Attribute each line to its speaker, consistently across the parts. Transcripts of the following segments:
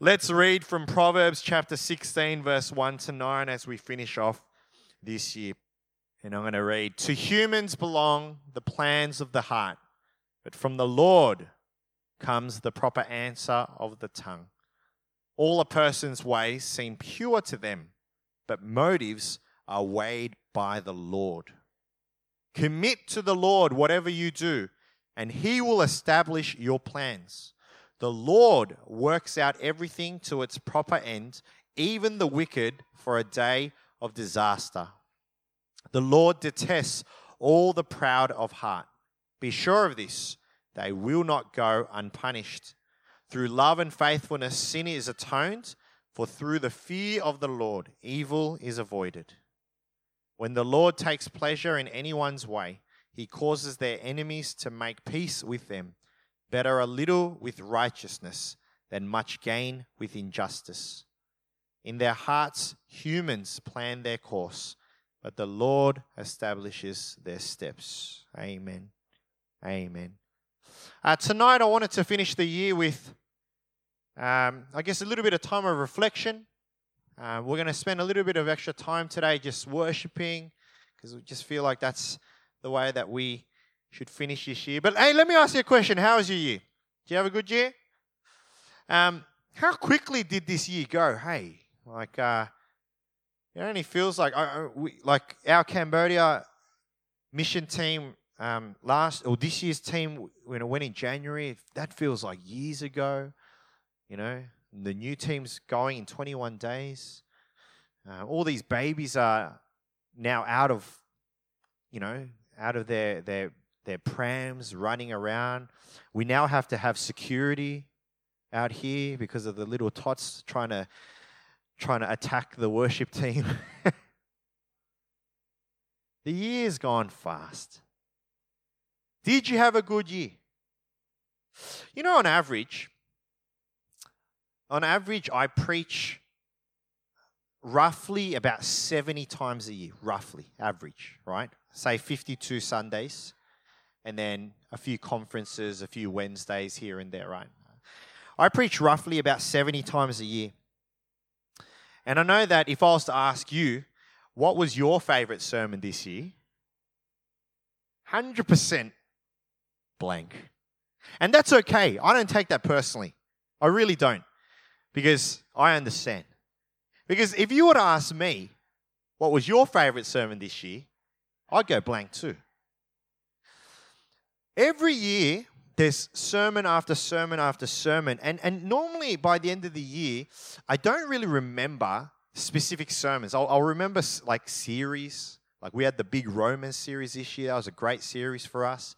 Speaker 1: Let's read from Proverbs chapter 16, verse 1 to 9 as we finish off this year. And I'm going to read To humans belong the plans of the heart, but from the Lord comes the proper answer of the tongue. All a person's ways seem pure to them, but motives are weighed by the Lord. Commit to the Lord whatever you do, and He will establish your plans. The Lord works out everything to its proper end, even the wicked for a day of disaster. The Lord detests all the proud of heart. Be sure of this, they will not go unpunished. Through love and faithfulness, sin is atoned, for through the fear of the Lord, evil is avoided. When the Lord takes pleasure in anyone's way, he causes their enemies to make peace with them. Better a little with righteousness than much gain with injustice. In their hearts, humans plan their course, but the Lord establishes their steps. Amen. Amen. Uh, tonight, I wanted to finish the year with, um, I guess, a little bit of time of reflection. Uh, we're going to spend a little bit of extra time today just worshiping because we just feel like that's the way that we should finish this year. But hey, let me ask you a question. How was your year? Did you have a good year? Um, how quickly did this year go? Hey, like uh, it only feels like uh, we, like our Cambodia mission team um, last or this year's team when it went in January. That feels like years ago. You know, the new team's going in 21 days. Uh, all these babies are now out of, you know, out of their their their prams running around. We now have to have security out here because of the little tots trying to trying to attack the worship team. the year's gone fast. Did you have a good year? You know, on average, on average, I preach roughly about 70 times a year, roughly, average, right? Say 52 Sundays and then a few conferences, a few Wednesdays here and there, right? I preach roughly about 70 times a year. And I know that if I was to ask you, what was your favorite sermon this year? 100% blank. And that's okay. I don't take that personally. I really don't. Because I understand. Because if you were to ask me, what was your favorite sermon this year? I'd go blank too. Every year, there's sermon after sermon after sermon. And, and normally, by the end of the year, I don't really remember specific sermons. I'll, I'll remember like series. Like we had the big Romans series this year. That was a great series for us.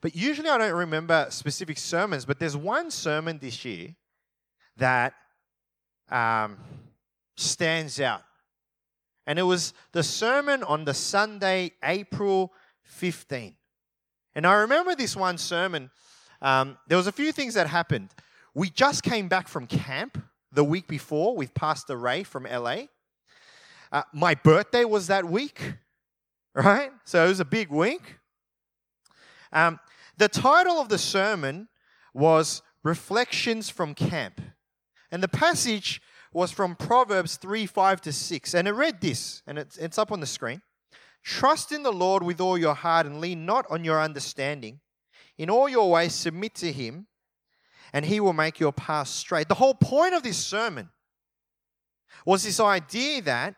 Speaker 1: But usually, I don't remember specific sermons. But there's one sermon this year that um, stands out. And it was the sermon on the Sunday, April 15. And I remember this one sermon. Um, there was a few things that happened. We just came back from camp the week before with Pastor Ray from LA. Uh, my birthday was that week, right? So it was a big week. Um, the title of the sermon was Reflections from Camp. And the passage was from Proverbs 3 5 to 6. And it read this, and it's, it's up on the screen. Trust in the Lord with all your heart and lean not on your understanding. In all your ways, submit to Him, and He will make your path straight. The whole point of this sermon was this idea that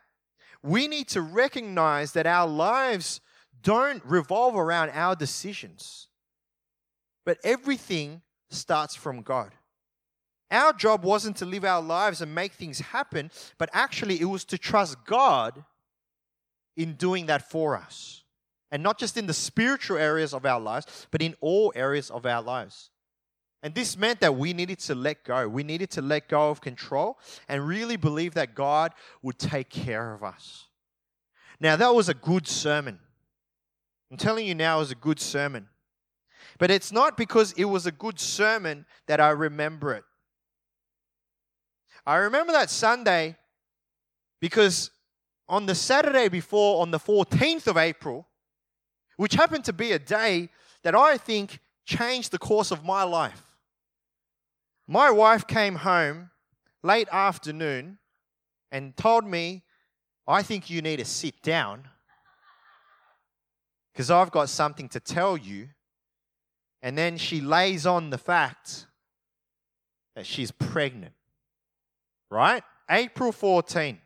Speaker 1: we need to recognize that our lives don't revolve around our decisions, but everything starts from God. Our job wasn't to live our lives and make things happen, but actually it was to trust God in doing that for us. And not just in the spiritual areas of our lives, but in all areas of our lives. And this meant that we needed to let go. We needed to let go of control and really believe that God would take care of us. Now, that was a good sermon. I'm telling you now, it was a good sermon. But it's not because it was a good sermon that I remember it. I remember that Sunday because on the Saturday before, on the 14th of April, which happened to be a day that I think changed the course of my life. My wife came home late afternoon and told me, I think you need to sit down because I've got something to tell you. And then she lays on the fact that she's pregnant. Right? April 14.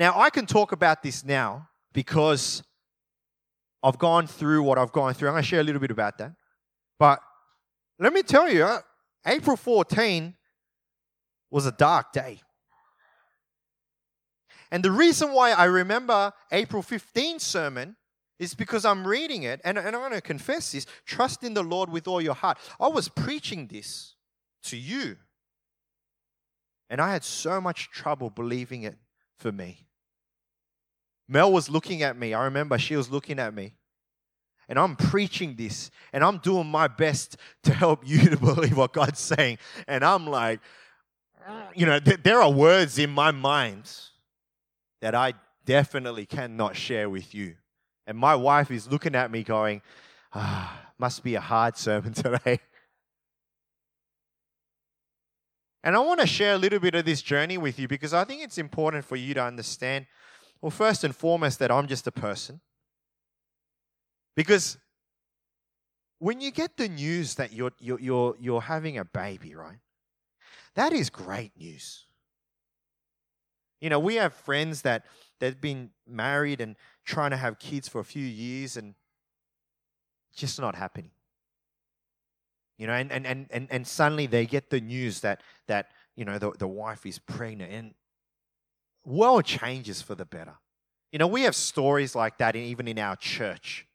Speaker 1: Now, I can talk about this now because I've gone through what I've gone through. I'm going to share a little bit about that. But let me tell you, April 14 was a dark day. And the reason why I remember April 15 sermon is because I'm reading it, and, and I'm going to confess this trust in the Lord with all your heart. I was preaching this to you, and I had so much trouble believing it for me. Mel was looking at me. I remember she was looking at me. And I'm preaching this and I'm doing my best to help you to believe what God's saying. And I'm like, you know, th- there are words in my mind that I definitely cannot share with you. And my wife is looking at me going, ah, must be a hard sermon today. And I want to share a little bit of this journey with you because I think it's important for you to understand well, first and foremost, that I'm just a person. Because when you get the news that you're, you're, you're, you're having a baby, right? That is great news. You know, we have friends that they've been married and trying to have kids for a few years and just not happening. You know, and, and, and, and, and suddenly they get the news that, that you know, the, the wife is pregnant. And world changes for the better. You know, we have stories like that even in our church,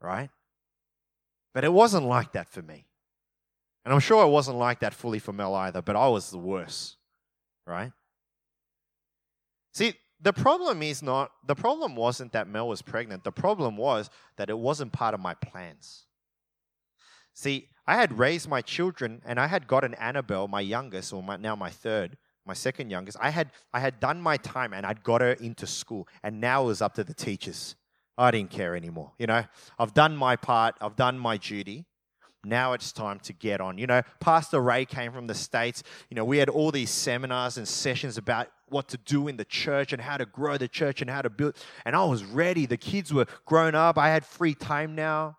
Speaker 1: right? But it wasn't like that for me. And I'm sure it wasn't like that fully for Mel either, but I was the worst, right? See, the problem is not, the problem wasn't that Mel was pregnant. The problem was that it wasn't part of my plans. See, I had raised my children and I had gotten Annabelle, my youngest, or my, now my third, my second youngest, I had I had done my time and I'd got her into school, and now it was up to the teachers. I didn't care anymore. You know, I've done my part, I've done my duty. Now it's time to get on. You know, Pastor Ray came from the States. You know, we had all these seminars and sessions about what to do in the church and how to grow the church and how to build. And I was ready. The kids were grown up. I had free time now.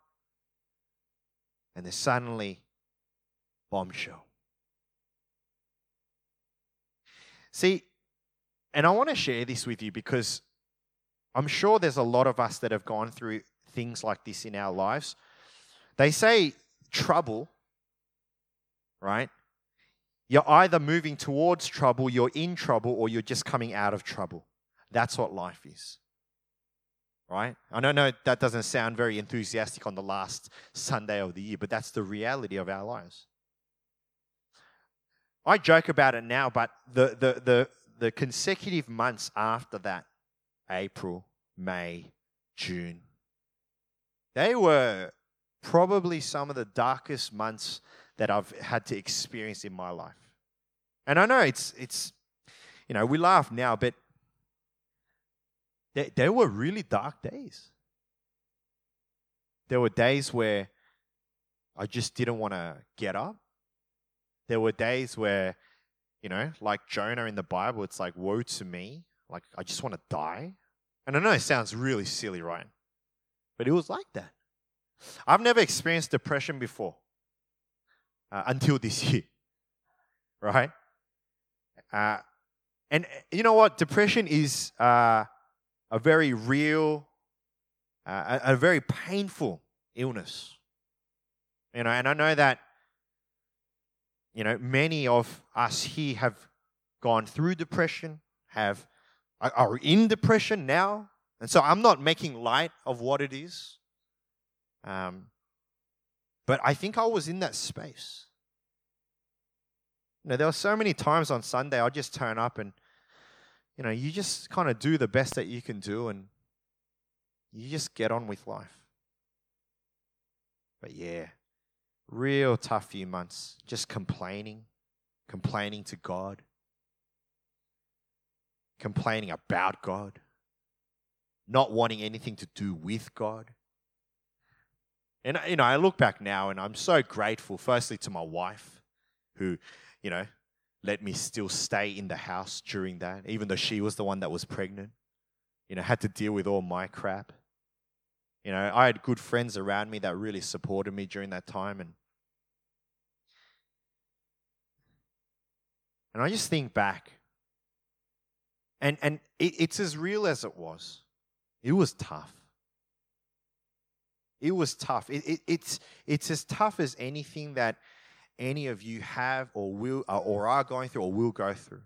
Speaker 1: And then suddenly, bombshell. See, and I want to share this with you because I'm sure there's a lot of us that have gone through things like this in our lives. They say trouble, right? You're either moving towards trouble, you're in trouble, or you're just coming out of trouble. That's what life is. Right? I don't know that doesn't sound very enthusiastic on the last Sunday of the year, but that's the reality of our lives. I joke about it now, but the, the, the, the consecutive months after that, April, May, June, they were probably some of the darkest months that I've had to experience in my life. And I know it's, it's you know, we laugh now, but they, they were really dark days. There were days where I just didn't want to get up there were days where, you know, like Jonah in the Bible, it's like, woe to me. Like, I just want to die. And I know it sounds really silly, right? But it was like that. I've never experienced depression before uh, until this year, right? Uh, and you know what? Depression is uh, a very real, uh, a, a very painful illness. You know, and I know that you know, many of us here have gone through depression, have are in depression now, and so I'm not making light of what it is. Um, but I think I was in that space. You know, there were so many times on Sunday I'd just turn up and, you know, you just kind of do the best that you can do and you just get on with life. But yeah, real tough few months, just complaining, complaining to God, complaining about God, not wanting anything to do with God. And, you know, I look back now and I'm so grateful, firstly, to my wife, who, you know, let me still stay in the house during that, even though she was the one that was pregnant. You know, had to deal with all my crap. You know, I had good friends around me that really supported me during that time. And, and I just think back. And, and it, it's as real as it was. It was tough. It was tough. It, it, it's, it's as tough as anything that any of you have or will uh, or are going through or will go through.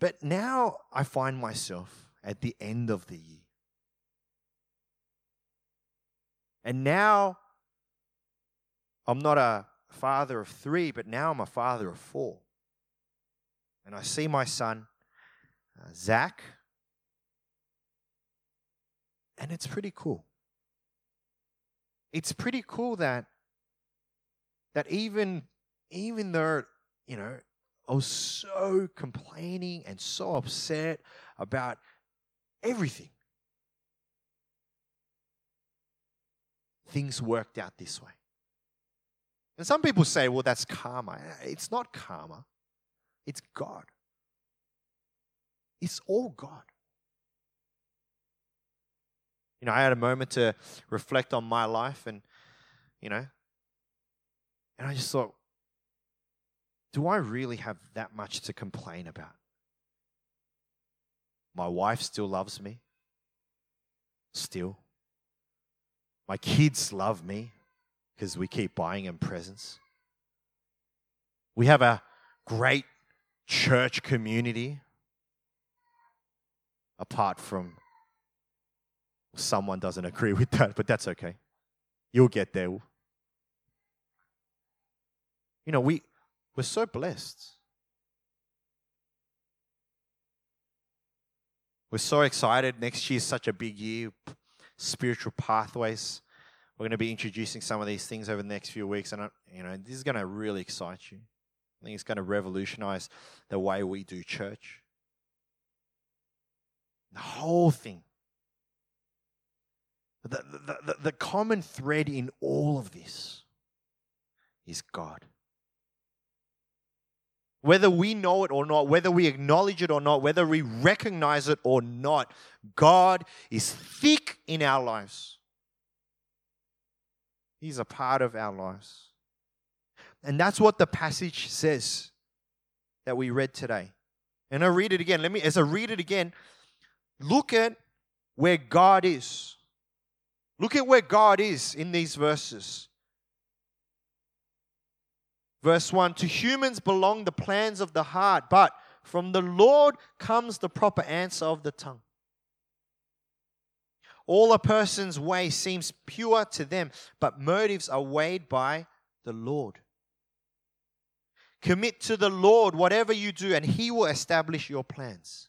Speaker 1: But now I find myself at the end of the year. And now I'm not a father of three, but now I'm a father of four. And I see my son, uh, Zach, and it's pretty cool. It's pretty cool that that even even though you know I was so complaining and so upset about everything, things worked out this way. And some people say, well, that's karma. Eh, it's not karma, it's God. It's all God. You know, I had a moment to reflect on my life and, you know, and I just thought, do I really have that much to complain about? My wife still loves me. Still. My kids love me because we keep buying them presents. We have a great church community apart from someone doesn't agree with that, but that's okay. You'll get there. You know, we, we're so blessed. We're so excited. Next year is such a big year. Spiritual pathways. We're going to be introducing some of these things over the next few weeks, and I, you know this is going to really excite you. I think it's going to revolutionize the way we do church. The whole thing. The, the, the, the common thread in all of this is God. Whether we know it or not, whether we acknowledge it or not, whether we recognize it or not, God is thick in our lives. He's a part of our lives. And that's what the passage says that we read today. And I read it again. Let me, as I read it again, look at where God is. Look at where God is in these verses. Verse 1 To humans belong the plans of the heart, but from the Lord comes the proper answer of the tongue. All a person's way seems pure to them, but motives are weighed by the Lord. Commit to the Lord whatever you do, and He will establish your plans.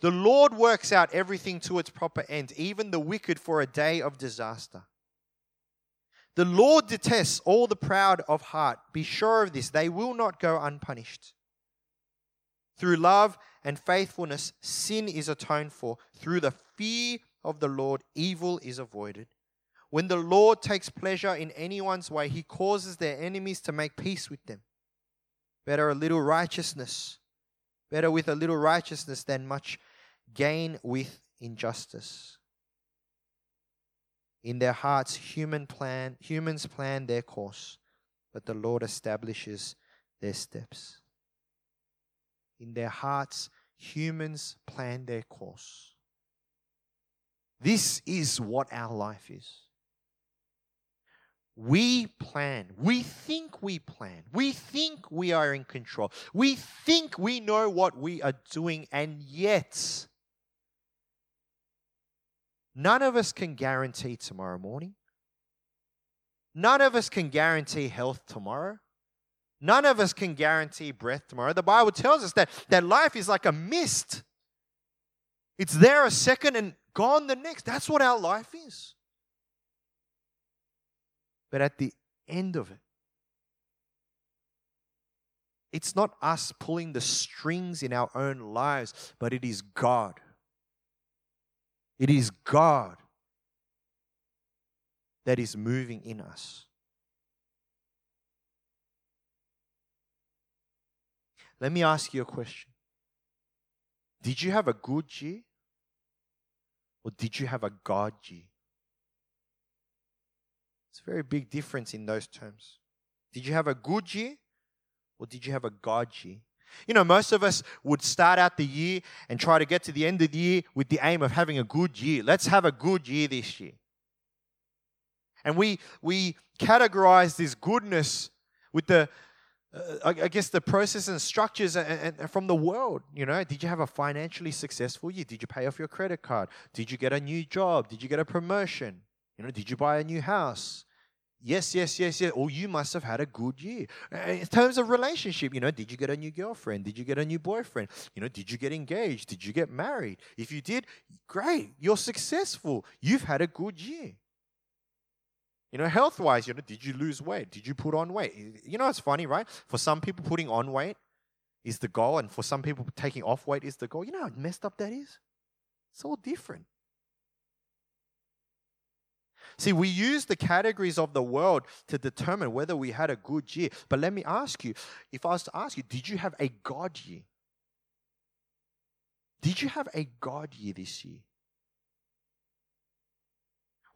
Speaker 1: The Lord works out everything to its proper end, even the wicked for a day of disaster. The Lord detests all the proud of heart. Be sure of this, they will not go unpunished. Through love and faithfulness, sin is atoned for. Through the fear of the Lord, evil is avoided. When the Lord takes pleasure in anyone's way, he causes their enemies to make peace with them. Better a little righteousness, better with a little righteousness than much gain with injustice. In their hearts, human plan, humans plan their course, but the Lord establishes their steps. In their hearts, humans plan their course. This is what our life is. We plan. We think we plan. We think we are in control. We think we know what we are doing, and yet None of us can guarantee tomorrow morning. None of us can guarantee health tomorrow. None of us can guarantee breath tomorrow. The Bible tells us that, that life is like a mist. It's there a second and gone the next. That's what our life is. But at the end of it, it's not us pulling the strings in our own lives, but it is God it is God that is moving in us. Let me ask you a question. Did you have a good year? Or did you have a God year? It's a very big difference in those terms. Did you have a good year? Or did you have a God year? You know, most of us would start out the year and try to get to the end of the year with the aim of having a good year. Let's have a good year this year. And we, we categorize this goodness with the, uh, I, I guess, the process and structures and, and from the world. You know, did you have a financially successful year? Did you pay off your credit card? Did you get a new job? Did you get a promotion? You know, did you buy a new house? Yes, yes, yes, yes. or you must have had a good year. In terms of relationship, you know, did you get a new girlfriend? Did you get a new boyfriend? You know, did you get engaged? Did you get married? If you did, great. You're successful. You've had a good year. You know, health wise, you know, did you lose weight? Did you put on weight? You know, it's funny, right? For some people, putting on weight is the goal, and for some people, taking off weight is the goal. You know how messed up that is? It's all different. See, we use the categories of the world to determine whether we had a good year. But let me ask you if I was to ask you, did you have a God year? Did you have a God year this year?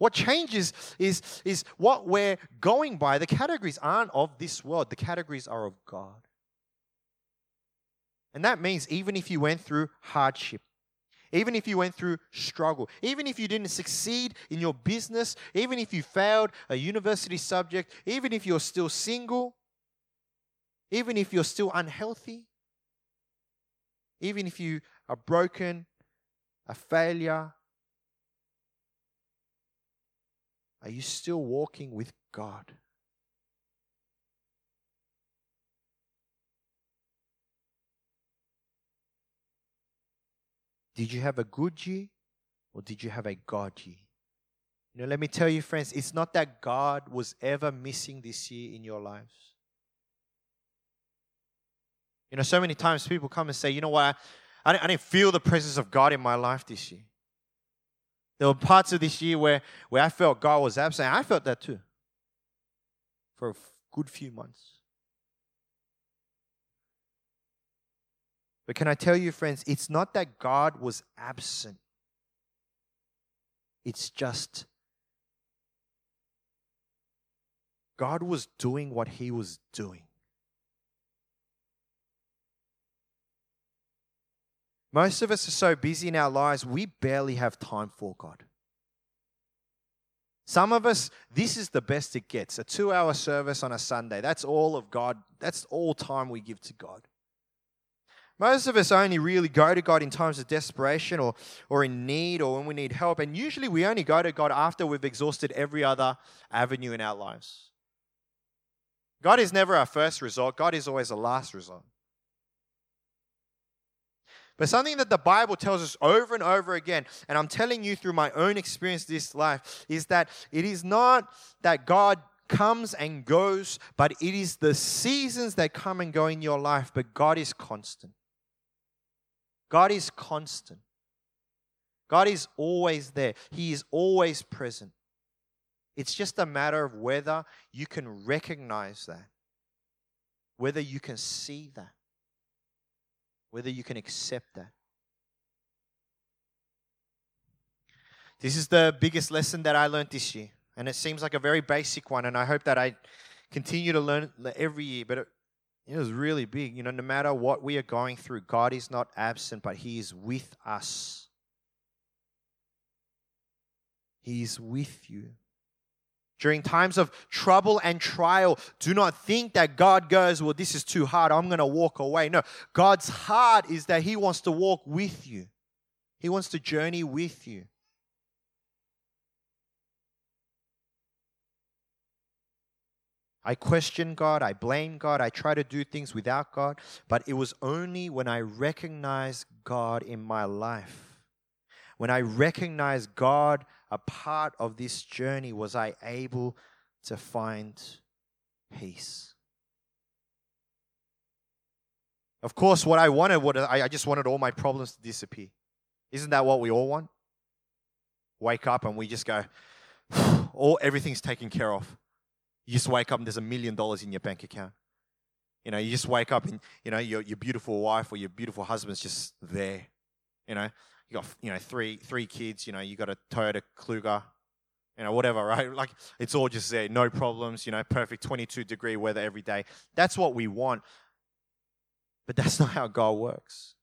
Speaker 1: What changes is, is what we're going by. The categories aren't of this world, the categories are of God. And that means even if you went through hardship, even if you went through struggle, even if you didn't succeed in your business, even if you failed a university subject, even if you're still single, even if you're still unhealthy, even if you are broken, a failure, are you still walking with God? Did you have a good year or did you have a God year? You know, let me tell you, friends, it's not that God was ever missing this year in your lives. You know, so many times people come and say, you know what, I didn't, I didn't feel the presence of God in my life this year. There were parts of this year where, where I felt God was absent. I felt that too for a good few months. But can I tell you, friends, it's not that God was absent, it's just God was doing what He was doing. Most of us are so busy in our lives, we barely have time for God. Some of us, this is the best it gets a two hour service on a Sunday. That's all of God. That's all time we give to God. Most of us only really go to God in times of desperation or, or in need or when we need help. And usually we only go to God after we've exhausted every other avenue in our lives. God is never our first resort, God is always the last resort. But something that the Bible tells us over and over again, and I'm telling you through my own experience this life, is that it is not that God comes and goes, but it is the seasons that come and go in your life, but God is constant. God is constant. God is always there. He is always present. It's just a matter of whether you can recognize that, whether you can see that, whether you can accept that. This is the biggest lesson that I learned this year. And it seems like a very basic one. And I hope that I continue to learn every year. But it, it was really big. You know, no matter what we are going through, God is not absent, but He is with us. He is with you. During times of trouble and trial, do not think that God goes, Well, this is too hard. I'm going to walk away. No, God's heart is that He wants to walk with you, He wants to journey with you. I question God, I blame God, I try to do things without God, but it was only when I recognized God in my life, when I recognized God a part of this journey, was I able to find peace. Of course, what I wanted, what I just wanted all my problems to disappear. Isn't that what we all want? Wake up and we just go, all everything's taken care of. You just wake up and there's a million dollars in your bank account. You know, you just wake up and you know your your beautiful wife or your beautiful husband's just there. You know, you got you know three three kids. You know, you got a Toyota Kluger. You know, whatever, right? Like it's all just there, no problems. You know, perfect 22 degree weather every day. That's what we want, but that's not how God works.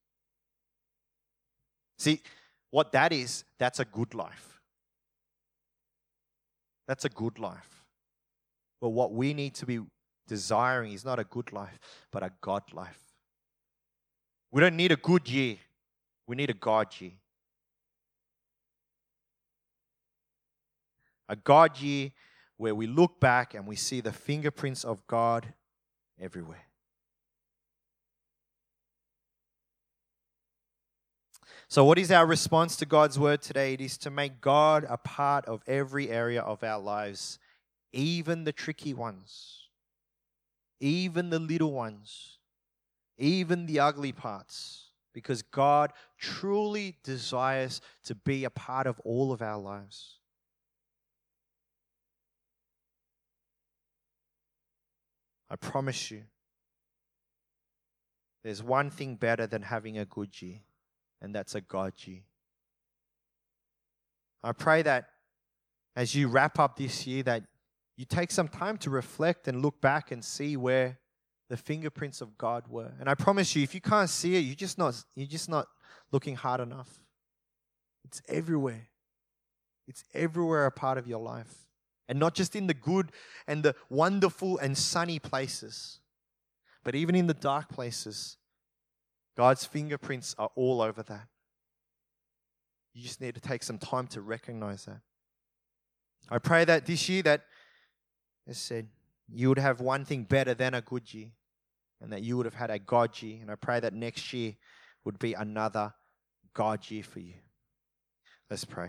Speaker 1: See, what that is, that's a good life. That's a good life. But what we need to be desiring is not a good life, but a God life. We don't need a good year, we need a God year. A God year where we look back and we see the fingerprints of God everywhere. So, what is our response to God's word today? It is to make God a part of every area of our lives, even the tricky ones, even the little ones, even the ugly parts, because God truly desires to be a part of all of our lives. I promise you, there's one thing better than having a good year and that's a God year. I pray that as you wrap up this year, that you take some time to reflect and look back and see where the fingerprints of God were. And I promise you, if you can't see it, you're just not you're just not looking hard enough. It's everywhere. It's everywhere a part of your life. And not just in the good and the wonderful and sunny places, but even in the dark places God's fingerprints are all over that. You just need to take some time to recognize that. I pray that this year that, as I said, you would have one thing better than a good year and that you would have had a God year. And I pray that next year would be another God year for you. Let's pray.